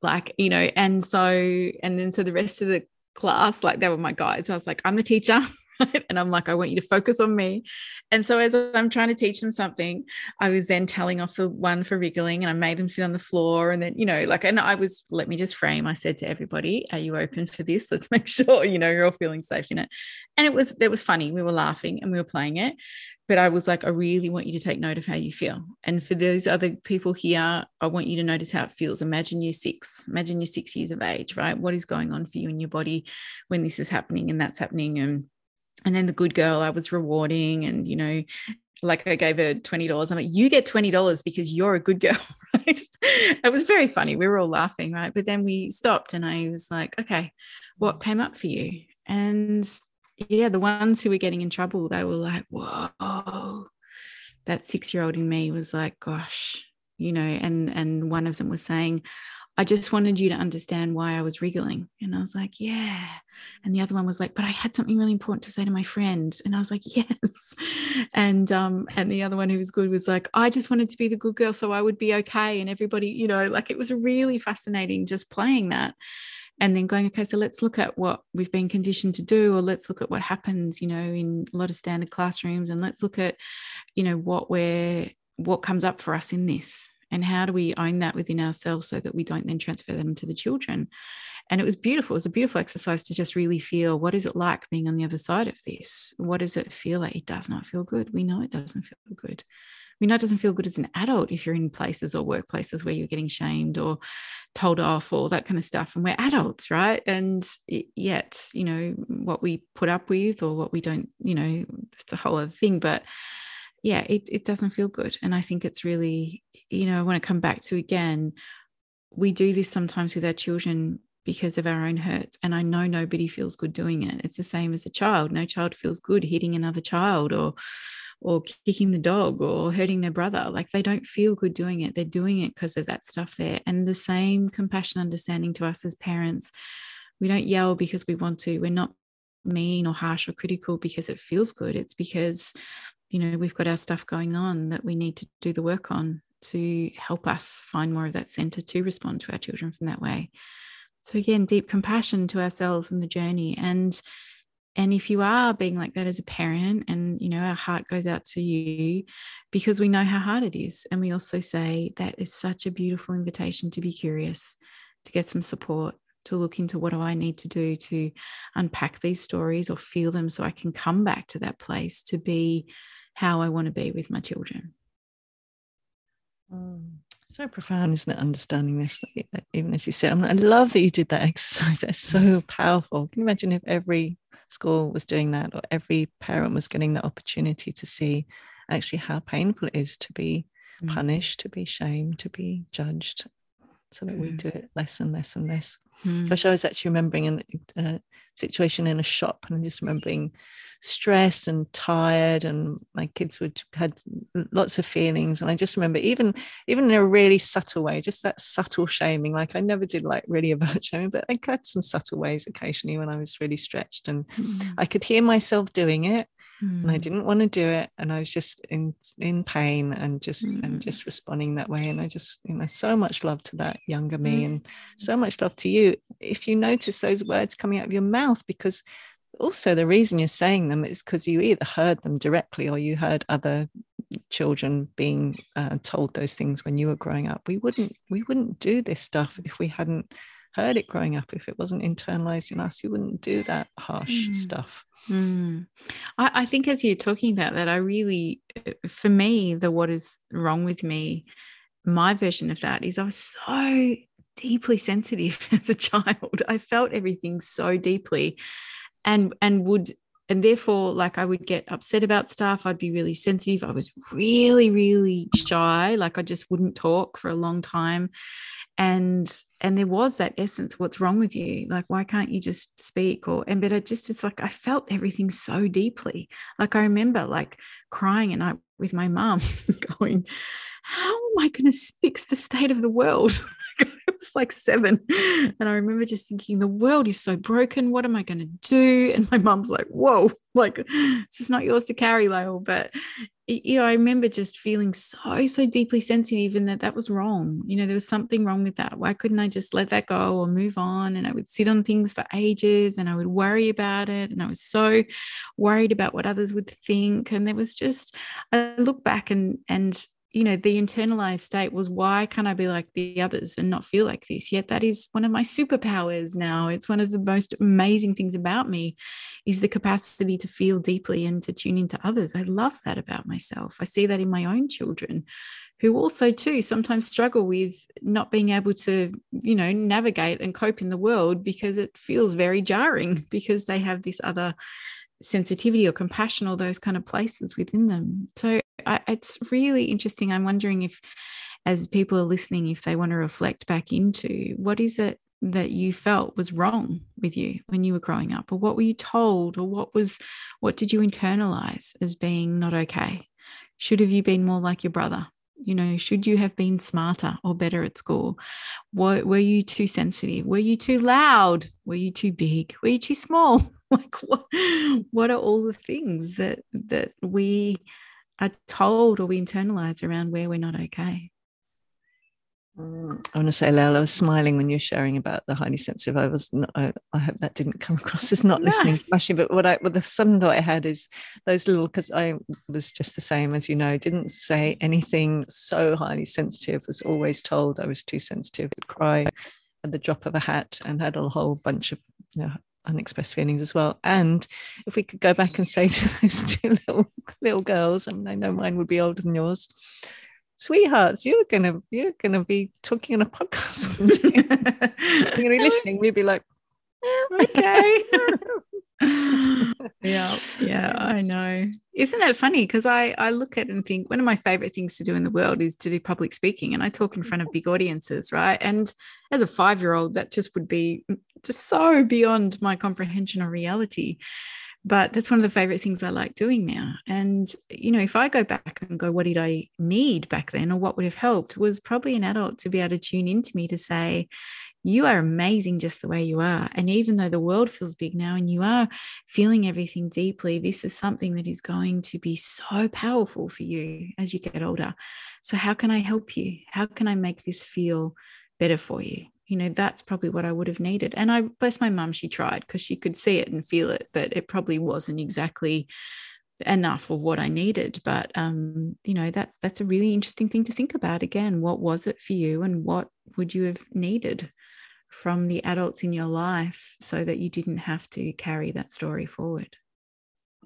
Like, you know, and so, and then so the rest of the class, like they were my guides. I was like, I'm the teacher. and I'm like, I want you to focus on me. And so as I'm trying to teach them something, I was then telling off the one for wriggling and I made them sit on the floor. And then, you know, like, and I was, let me just frame, I said to everybody, are you open for this? Let's make sure, you know, you're all feeling safe in it. And it was, it was funny. We were laughing and we were playing it. but I was like, I really want you to take note of how you feel. And for those other people here, I want you to notice how it feels. Imagine you're six, imagine you're six years of age, right? What is going on for you in your body when this is happening and that's happening? And and then the good girl I was rewarding and you know like I gave her $20. I'm like, you get $20 because you're a good girl, right? it was very funny. We were all laughing, right? But then we stopped and I was like, okay, what mm. came up for you? And yeah, the ones who were getting in trouble, they were like, whoa. That six-year-old in me was like, gosh, you know, and and one of them was saying, I just wanted you to understand why I was wriggling. And I was like, yeah. And the other one was like, but I had something really important to say to my friend. And I was like, yes. And um, and the other one who was good was like, I just wanted to be the good girl so I would be okay. And everybody, you know, like it was really fascinating just playing that and then going okay so let's look at what we've been conditioned to do or let's look at what happens you know in a lot of standard classrooms and let's look at you know what we're what comes up for us in this and how do we own that within ourselves so that we don't then transfer them to the children and it was beautiful it was a beautiful exercise to just really feel what is it like being on the other side of this what does it feel like it does not feel good we know it doesn't feel good we know it doesn't feel good as an adult if you're in places or workplaces where you're getting shamed or told off or that kind of stuff. And we're adults, right? And yet, you know, what we put up with or what we don't, you know, it's a whole other thing. But yeah, it, it doesn't feel good. And I think it's really, you know, I want to come back to again, we do this sometimes with our children because of our own hurts. And I know nobody feels good doing it. It's the same as a child. No child feels good hitting another child or or kicking the dog or hurting their brother. Like they don't feel good doing it. They're doing it because of that stuff there. And the same compassion, understanding to us as parents. We don't yell because we want to. We're not mean or harsh or critical because it feels good. It's because, you know, we've got our stuff going on that we need to do the work on to help us find more of that center to respond to our children from that way. So again, deep compassion to ourselves and the journey. And and if you are being like that as a parent and you know our heart goes out to you because we know how hard it is and we also say that is such a beautiful invitation to be curious to get some support to look into what do i need to do to unpack these stories or feel them so i can come back to that place to be how i want to be with my children mm, so profound isn't it understanding this even as you said I, mean, I love that you did that exercise that's so powerful can you imagine if every school was doing that, or every parent was getting the opportunity to see actually how painful it is to be mm. punished, to be shamed, to be judged, so that mm. we do it less and less and less. Mm. Gosh, I was actually remembering a situation in a shop, and I'm just remembering stressed and tired, and my kids would had lots of feelings. And I just remember even even in a really subtle way, just that subtle shaming. Like I never did like really about shaming, but I had some subtle ways occasionally when I was really stretched, and mm. I could hear myself doing it mm. and I hmm. didn't want to do it and I was just in in pain and just mm. and just responding that way and I just you know so much love to that younger me mm. and so much love to you if you notice those words coming out of your mouth because also the reason you're saying them is because you either heard them directly or you heard other children being uh, told those things when you were growing up we wouldn't we wouldn't do this stuff if we hadn't heard it growing up if it wasn't internalized in us we wouldn't do that harsh mm. stuff Mm. I, I, think as you're talking about that, I really, uh, for me, the what is wrong with me, my version of that is I was so deeply sensitive as a child. I felt everything so deeply and and would and therefore like i would get upset about stuff i'd be really sensitive i was really really shy like i just wouldn't talk for a long time and and there was that essence what's wrong with you? Like why can't you just speak? Or and but i just it's like i felt everything so deeply. Like i remember like crying and i with my mom going how am i going to fix the state of the world was like seven. And I remember just thinking, the world is so broken. What am I going to do? And my mom's like, whoa, like, this is not yours to carry, Lael. But, you know, I remember just feeling so, so deeply sensitive and that that was wrong. You know, there was something wrong with that. Why couldn't I just let that go or move on? And I would sit on things for ages and I would worry about it. And I was so worried about what others would think. And there was just, I look back and, and, you know the internalized state was why can't i be like the others and not feel like this? Yet that is one of my superpowers now. It's one of the most amazing things about me is the capacity to feel deeply and to tune into others. I love that about myself. I see that in my own children who also too sometimes struggle with not being able to you know navigate and cope in the world because it feels very jarring because they have this other sensitivity or compassion or those kind of places within them. So I, it's really interesting. I'm wondering if, as people are listening, if they want to reflect back into what is it that you felt was wrong with you when you were growing up, or what were you told, or what was, what did you internalize as being not okay? Should have you been more like your brother? you know should you have been smarter or better at school were, were you too sensitive were you too loud were you too big were you too small like what, what are all the things that that we are told or we internalize around where we're not okay Mm, I want to say, Lael, I was smiling when you're sharing about the highly sensitive. I was, not, I, I, hope that didn't come across as not no. listening much. But what I, well, the sudden thought I had is those little, because I was just the same as you know, didn't say anything so highly sensitive. Was always told I was too sensitive, to cry at the drop of a hat, and had a whole bunch of you know, unexpressed feelings as well. And if we could go back and say to those two little little girls, I mean, I know mine would be older than yours sweethearts, you're gonna you're gonna be talking on a podcast. you're gonna be listening. We'd be like, okay. yeah, yeah, I know. Isn't that funny? Because I I look at and think one of my favorite things to do in the world is to do public speaking, and I talk in front of big audiences, right? And as a five year old, that just would be mm, just so beyond my comprehension or reality but that's one of the favorite things I like doing now. And, you know, if I go back and go, what did I need back then or what would have helped was probably an adult to be able to tune into me to say, you are amazing just the way you are. And even though the world feels big now and you are feeling everything deeply, this is something that is going to be so powerful for you as you get older. So, how can I help you? How can I make this feel better for you? you know that's probably what i would have needed and i bless my mum she tried because she could see it and feel it but it probably wasn't exactly enough of what i needed but um you know that's that's a really interesting thing to think about again what was it for you and what would you have needed from the adults in your life so that you didn't have to carry that story forward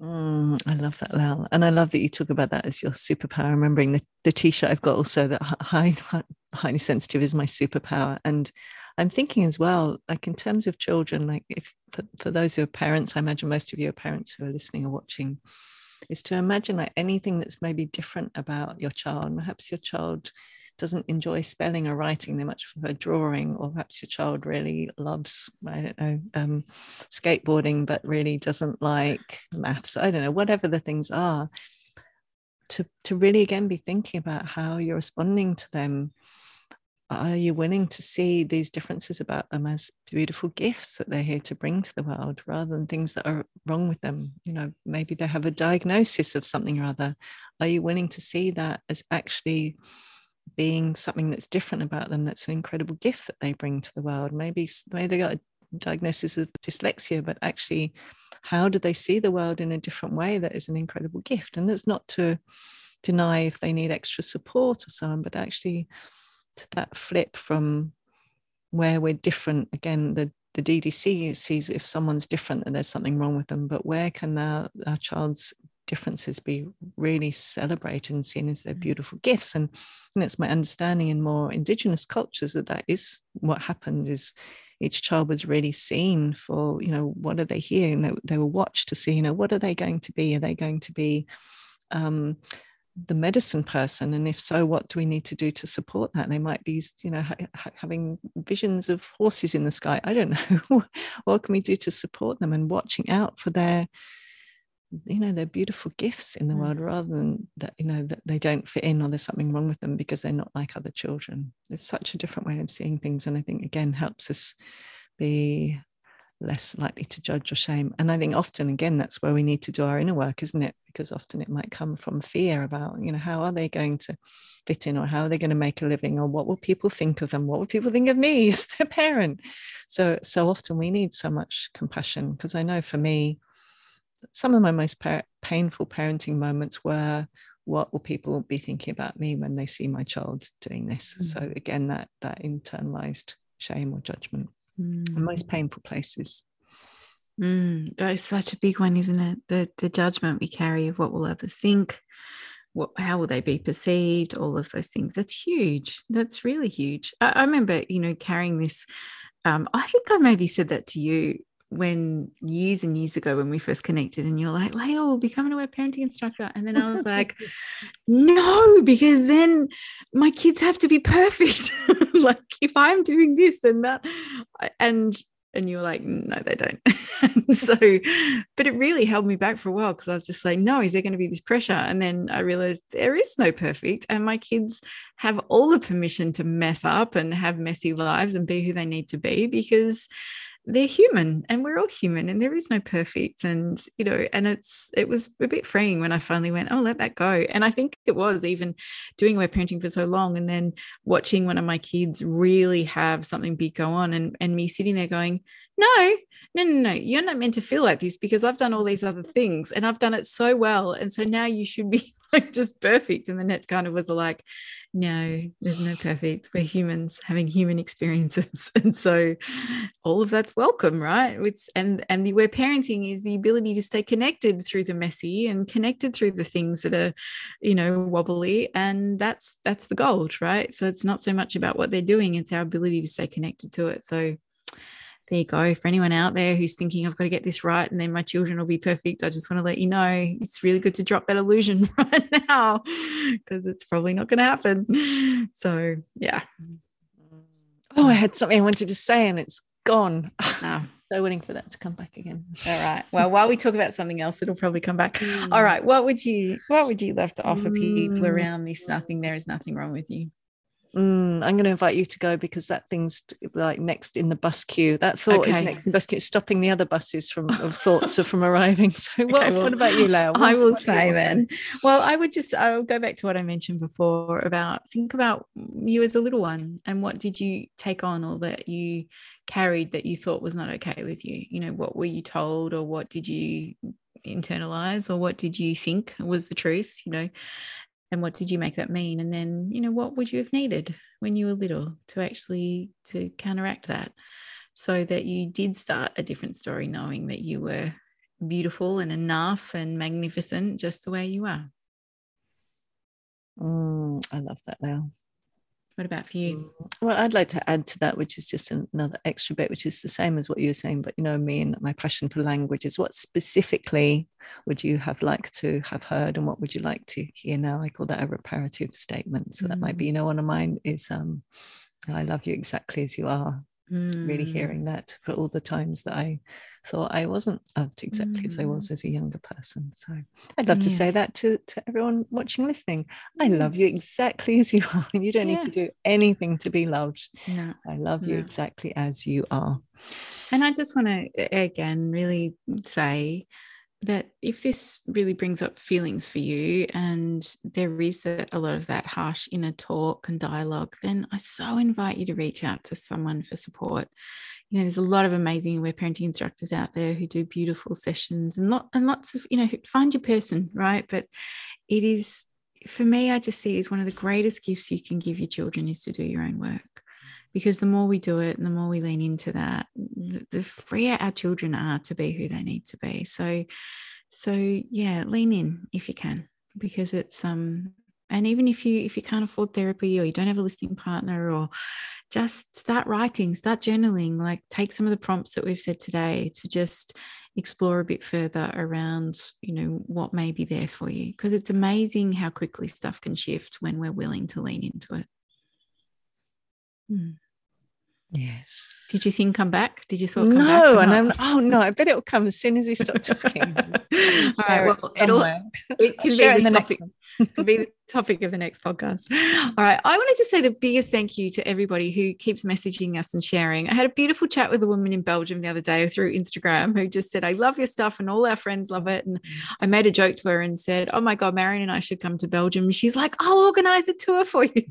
Mm, I love that, Lael. And I love that you talk about that as your superpower. Remembering the, the t-shirt I've got also that high, high, highly sensitive is my superpower. And I'm thinking as well, like in terms of children, like if for, for those who are parents, I imagine most of you are parents who are listening or watching, is to imagine like anything that's maybe different about your child. Perhaps your child doesn't enjoy spelling or writing, they much prefer drawing, or perhaps your child really loves, I don't know, um, skateboarding, but really doesn't like maths. I don't know, whatever the things are. To, to really again be thinking about how you're responding to them are you willing to see these differences about them as beautiful gifts that they're here to bring to the world rather than things that are wrong with them you know maybe they have a diagnosis of something or other are you willing to see that as actually being something that's different about them that's an incredible gift that they bring to the world. Maybe maybe they got a diagnosis of dyslexia but actually how do they see the world in a different way that is an incredible gift? And that's not to deny if they need extra support or so on but actually to that flip from where we're different again the the DDC sees if someone's different that there's something wrong with them but where can our, our child's differences be really celebrated and seen as their mm. beautiful gifts and, and it's my understanding in more indigenous cultures that that is what happens is each child was really seen for you know what are they here and they, they were watched to see you know what are they going to be? Are they going to be um, the medicine person? And if so what do we need to do to support that? They might be you know ha- having visions of horses in the sky. I don't know. What can we do to support them and watching out for their you know they're beautiful gifts in the mm. world rather than that you know that they don't fit in or there's something wrong with them because they're not like other children. It's such a different way of seeing things and i think again helps us be less likely to judge or shame. And i think often again that's where we need to do our inner work isn't it? Because often it might come from fear about you know how are they going to fit in or how are they going to make a living or what will people think of them? What will people think of me as their parent? So so often we need so much compassion because i know for me some of my most par- painful parenting moments were what will people be thinking about me when they see my child doing this. Mm. so again that that internalized shame or judgment mm. the most painful places. Mm, that is such a big one isn't it? The the judgment we carry of what will others think what how will they be perceived all of those things. That's huge. That's really huge. I, I remember you know carrying this um, i think i maybe said that to you when years and years ago when we first connected and you're like Lael will become an aware parenting instructor. And then I was like no because then my kids have to be perfect. Like if I'm doing this then that and and you're like no they don't. So but it really held me back for a while because I was just like no is there going to be this pressure? And then I realized there is no perfect and my kids have all the permission to mess up and have messy lives and be who they need to be because they're human and we're all human and there is no perfect and you know and it's it was a bit freeing when i finally went oh let that go. And i think it was even doing aware parenting for so long and then watching one of my kids really have something big go on and and me sitting there going no no no no you're not meant to feel like this because i've done all these other things and i've done it so well and so now you should be like just perfect. And then it kind of was like no there's no perfect. We're humans having human experiences. And so all of that's welcome right? It's and and the aware parenting is the ability to stay connected through the messy and connected through the things that are you know wobbly. And that's that's the gold right? So it's not so much about what they're doing it's our ability to stay connected to it. So there you go. For anyone out there who's thinking, I've got to get this right and then my children will be perfect, I just want to let you know it's really good to drop that illusion right now because it's probably not going to happen. So, yeah. Oh, I had something I wanted to say and it's gone. Oh. so waiting for that to come back again. All right. Well, while we talk about something else, it'll probably come back. Mm. All right. What would you what would you love to offer people mm. around this nothing there is nothing wrong with you? Mm, I'm going to invite you to go because that thing's like next in the bus queue. That thought okay. is next in the bus queue, it's stopping the other buses from of thoughts are from arriving. So, what, okay, well, what about you, Lael? I will say then. Well, I would just I'll go back to what I mentioned before about think about you as a little one and what did you take on or that you carried that you thought was not okay with you. You know, what were you told or what did you internalize or what did you think was the truth you know and what did you make that mean? And then you know what would you have needed when you were little to actually to counteract that? So that you did start a different story knowing that you were beautiful and enough and magnificent just the way you are. Mm, i love that now what about for you? Mm, well, I'd like to add to that, which is just another extra bit, which is the same as what you were saying, but you know, me and my passion for language is what specifically would you have liked to have heard and what would you like to hear now? I call that a reparative statement. So mm. that might be, mm. you know, one of mine is um, I love you exactly as you are mm. really hearing that for all the times that I thought I wasn't loved exactly mm. as I was mm. as a younger person. So I'd love yeah. to say that to, to everyone watching, listening. I yes. love you exactly as you are. You don't yes. need to do anything to be loved. No. I love you exactly as you are. And I just want to again really say that if this really brings up feelings for you and there is a, a, lot of that harsh inner talk and dialogue, then I so invite you to reach out to someone for support. You know, there's a lot of amazing aware parenting instructors out there who do beautiful sessions and lot and lots of, you know, find your person, right? But it is for me, I just see it as one of the greatest gifts you can give your children is to do your own work because the more we do it and the more we lean into that the, the freer our children are to be who they need to be so so yeah lean in if you can because it's um and even if you if you can't afford therapy or you don't have a listening partner or just start writing start journaling like take some of the prompts that we've said today to just explore a bit further around you know what may be there for you because it's amazing how quickly stuff can shift when we're willing to lean into it Hmm. Yes. Did you think come back? Did you thought come no, and I'm oh no, I bet it'll come as soon as we stop talking. All right, well, it it'll it can be in the topic, can be the topic of the next podcast. All right, I wanted to say the biggest thank you to everybody who keeps messaging us and sharing. I had a beautiful chat with a woman in Belgium the other day through Instagram who just said, "I love your stuff, and all our friends love it." And I made a joke to her and said, "Oh my God, Marion and I should come to Belgium." She's like, "I'll organize a tour for you."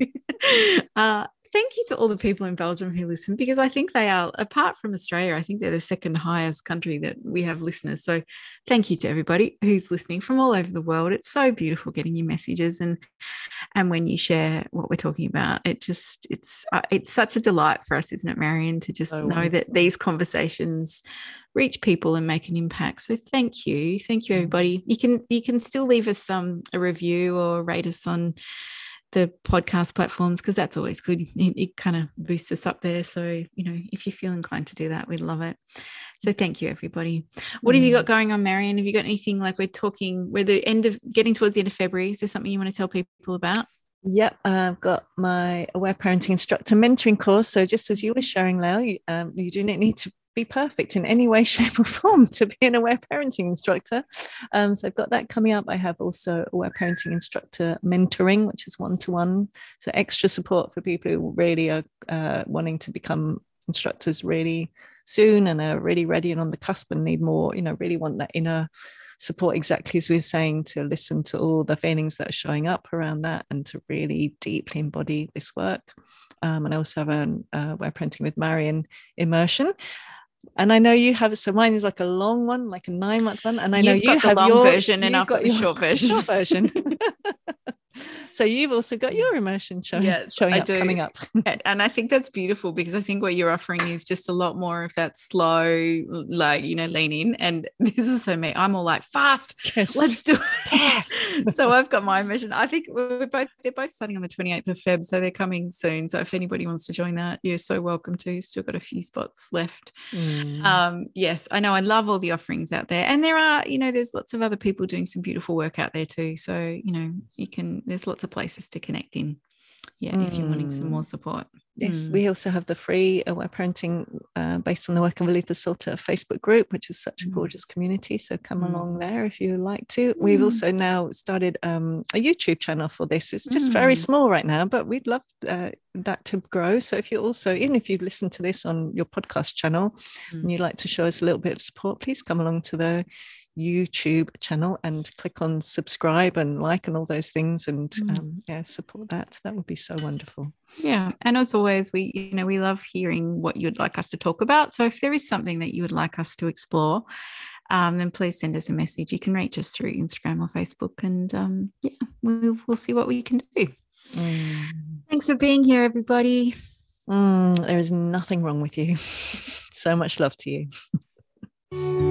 uh, thank you to all the people in Belgium who listen because I think they are, apart from Australia, I think they're the second highest country that we have listeners. So thank you to everybody who's listening from all over the world. It's so beautiful getting your messages and and when you share what we're talking about, it just it's uh, it's such a delight for us, isn't it, Marion, to just oh, know that these conversations reach people and make an impact. So thank you, thank you, mm. everybody. You can you can still leave us some um, a review or rate us on the podcast platforms because that's always good. It, it, kind of boosts us up there. So, you know, if you feel inclined to do that, we'd love it. So, thank you, everybody. What mm. have you got mm. going on, Marion? Have you got anything like we're talking, we're the end of getting towards the end of February? Is there something you want to tell people about? Yep, I've got my aware parenting instructor mentoring course. So just as you were sharing, Lael, you, um, you do not need to be perfect in any way, shape, or form to be an aware parenting instructor. Um, so I've got that coming up. I have also aware parenting instructor mentoring, which is one to one. So extra support for people who really are uh, wanting to become instructors really soon and are really ready and on the cusp and need more, you know, really want that inner support exactly as we are saying to listen to all the feelings that are showing up around that and to really deeply embody this work. Um, and I also have an uh, aware parenting with Marion immersion and I know you have so mine is like a long one, like a nine month one, and I know you've you have long your version, and I've got, got the short version. Short version. so you've also got your emotion showing, yes, showing up, coming up. and I think that's beautiful because I think what you're offering is just a lot more of that slow, like, you know, lean in. And this is so me. I'm all like, fast, yes. let's do it. So I've got my mission. I think we're both, they're both starting on the 28th of Feb. So they're coming soon. So if anybody wants to join that, you're so welcome to. Still got a few spots left. Mm. Um, yes, I know. I love all the offerings out there. And there are, you know, there's lots of other people doing some beautiful work out there too. So, you know, you can, there's lots of places to connect in yeah mm. if you're wanting some more mm. support yes mm. we also have the free aware parenting uh, based on the work of Aletha Solter facebook group which is such a mm. gorgeous community so come along mm. there if you like to we've also now started um, a youtube channel for this it's just very small right now but we'd love uh, that to grow so if you also even if you've listened to this on your podcast channel and you'd like to show us a little bit of support please come along to the YouTube channel and click on subscribe and like and all those things and mm. um, yeah, support that. That would be so wonderful. Yeah. And as always, we, you know, we love hearing what you'd like us to talk about. So if there is something that you would like us to explore, um, then please send us a message. You can reach us through Instagram or Facebook and um, yeah, we'll, we'll see what we can do. Mm. Thanks for being here, everybody. Mm, there is nothing wrong with you. so much love to you.